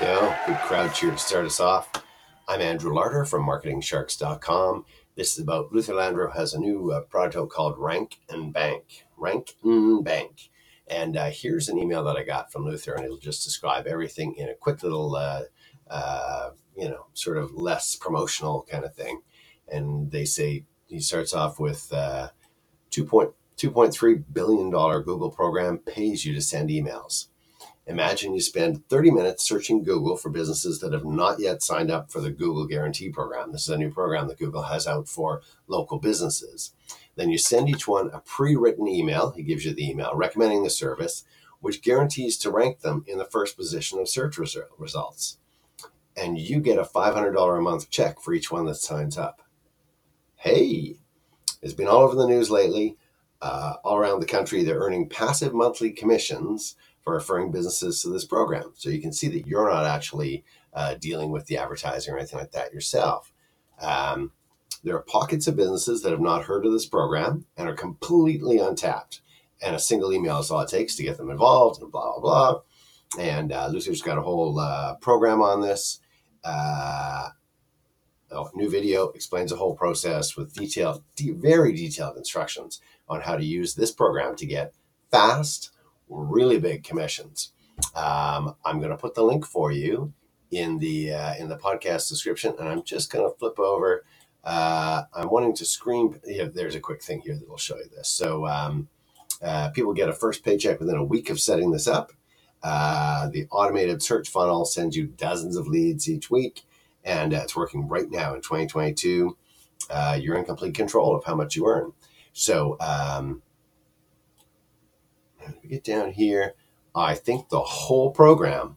go. Good crowd cheer to start us off. I'm Andrew Larter from MarketingSharks.com. This is about Luther Landro has a new uh, product called Rank and Bank. Rank and Bank. And uh, here's an email that I got from Luther, and it'll just describe everything in a quick little, uh, uh, you know, sort of less promotional kind of thing. And they say he starts off with uh, 2.3 billion dollar Google program pays you to send emails. Imagine you spend 30 minutes searching Google for businesses that have not yet signed up for the Google Guarantee Program. This is a new program that Google has out for local businesses. Then you send each one a pre written email. He gives you the email recommending the service, which guarantees to rank them in the first position of search results. And you get a $500 a month check for each one that signs up. Hey, it's been all over the news lately. Uh, all around the country, they're earning passive monthly commissions referring businesses to this program. So you can see that you're not actually uh, dealing with the advertising or anything like that yourself. Um, there are pockets of businesses that have not heard of this program and are completely untapped. And a single email is all it takes to get them involved and blah, blah, blah. And uh, Luther's got a whole uh, program on this. Uh, oh, new video explains the whole process with detailed, de- very detailed instructions on how to use this program to get fast, really big commissions. Um, I'm going to put the link for you in the uh, in the podcast description, and I'm just going to flip over. Uh, I'm wanting to screen. There's a quick thing here that will show you this. So um, uh, people get a first paycheck within a week of setting this up. Uh, the automated search funnel sends you dozens of leads each week, and uh, it's working right now in 2022. Uh, you're in complete control of how much you earn. So um, we get down here, I think the whole program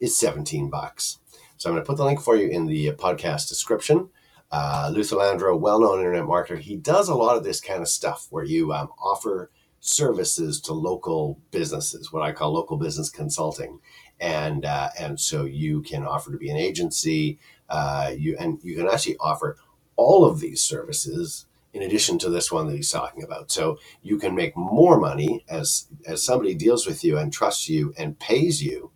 is 17 bucks. So I'm going to put the link for you in the podcast description. Uh, Luther Landro, well-known internet marketer, he does a lot of this kind of stuff where you um, offer services to local businesses, what I call local business consulting, and uh, and so you can offer to be an agency. Uh, you and you can actually offer all of these services in addition to this one that he's talking about. So you can make more money as as somebody deals with you and trusts you and pays you.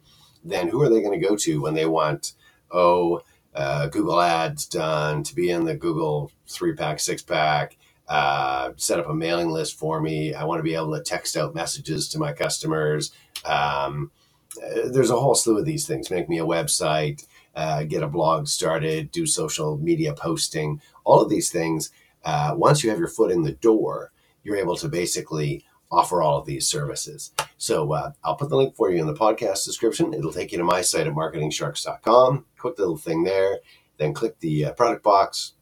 Then who are they going to go to when they want oh uh, Google Ads done to be in the Google three pack six pack? Uh, set up a mailing list for me. I want to be able to text out messages to my customers. Um, uh, there's a whole slew of these things. Make me a website, uh, get a blog started, do social media posting. All of these things uh, once you have your foot in the door, you're able to basically offer all of these services. So uh, I'll put the link for you in the podcast description. It'll take you to my site at marketingsharks.com. Click the little thing there, then click the uh, product box,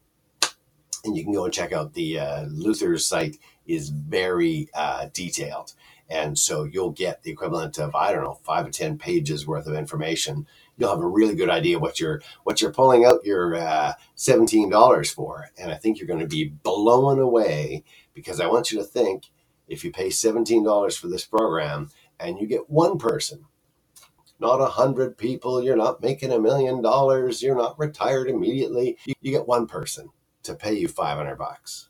and you can go and check out the uh, Luther's site is very uh, detailed. And so you'll get the equivalent of, I don't know, five or 10 pages worth of information you'll have a really good idea what you're what you're pulling out your uh, seventeen dollars for, and I think you're going to be blown away because I want you to think if you pay seventeen dollars for this program and you get one person, not a hundred people, you're not making a million dollars, you're not retired immediately, you, you get one person to pay you five hundred bucks,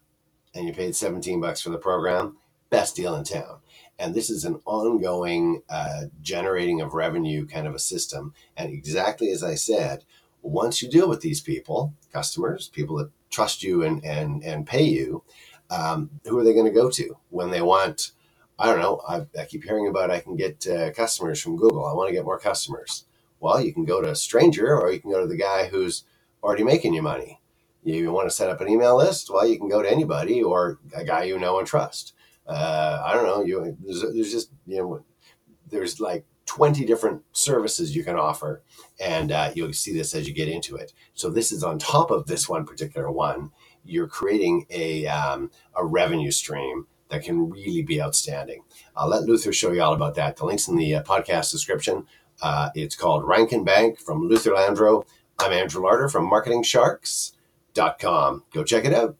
and you paid seventeen bucks for the program, best deal in town and this is an ongoing uh, generating of revenue kind of a system. And exactly as I said, once you deal with these people, customers, people that trust you and and and pay you, um, who are they going to go to when they want? I don't know. I, I keep hearing about I can get uh, customers from Google. I want to get more customers. Well, you can go to a stranger, or you can go to the guy who's already making you money. You want to set up an email list? Well, you can go to anybody or a guy you know and trust uh, I don't know. You there's, there's just you know there's like 20 different services you can offer, and uh, you'll see this as you get into it. So this is on top of this one particular one. You're creating a um, a revenue stream that can really be outstanding. I'll let Luther show you all about that. The link's in the uh, podcast description. Uh, it's called Rank and Bank from Luther Landro. I'm Andrew Larder from MarketingSharks.com. Go check it out.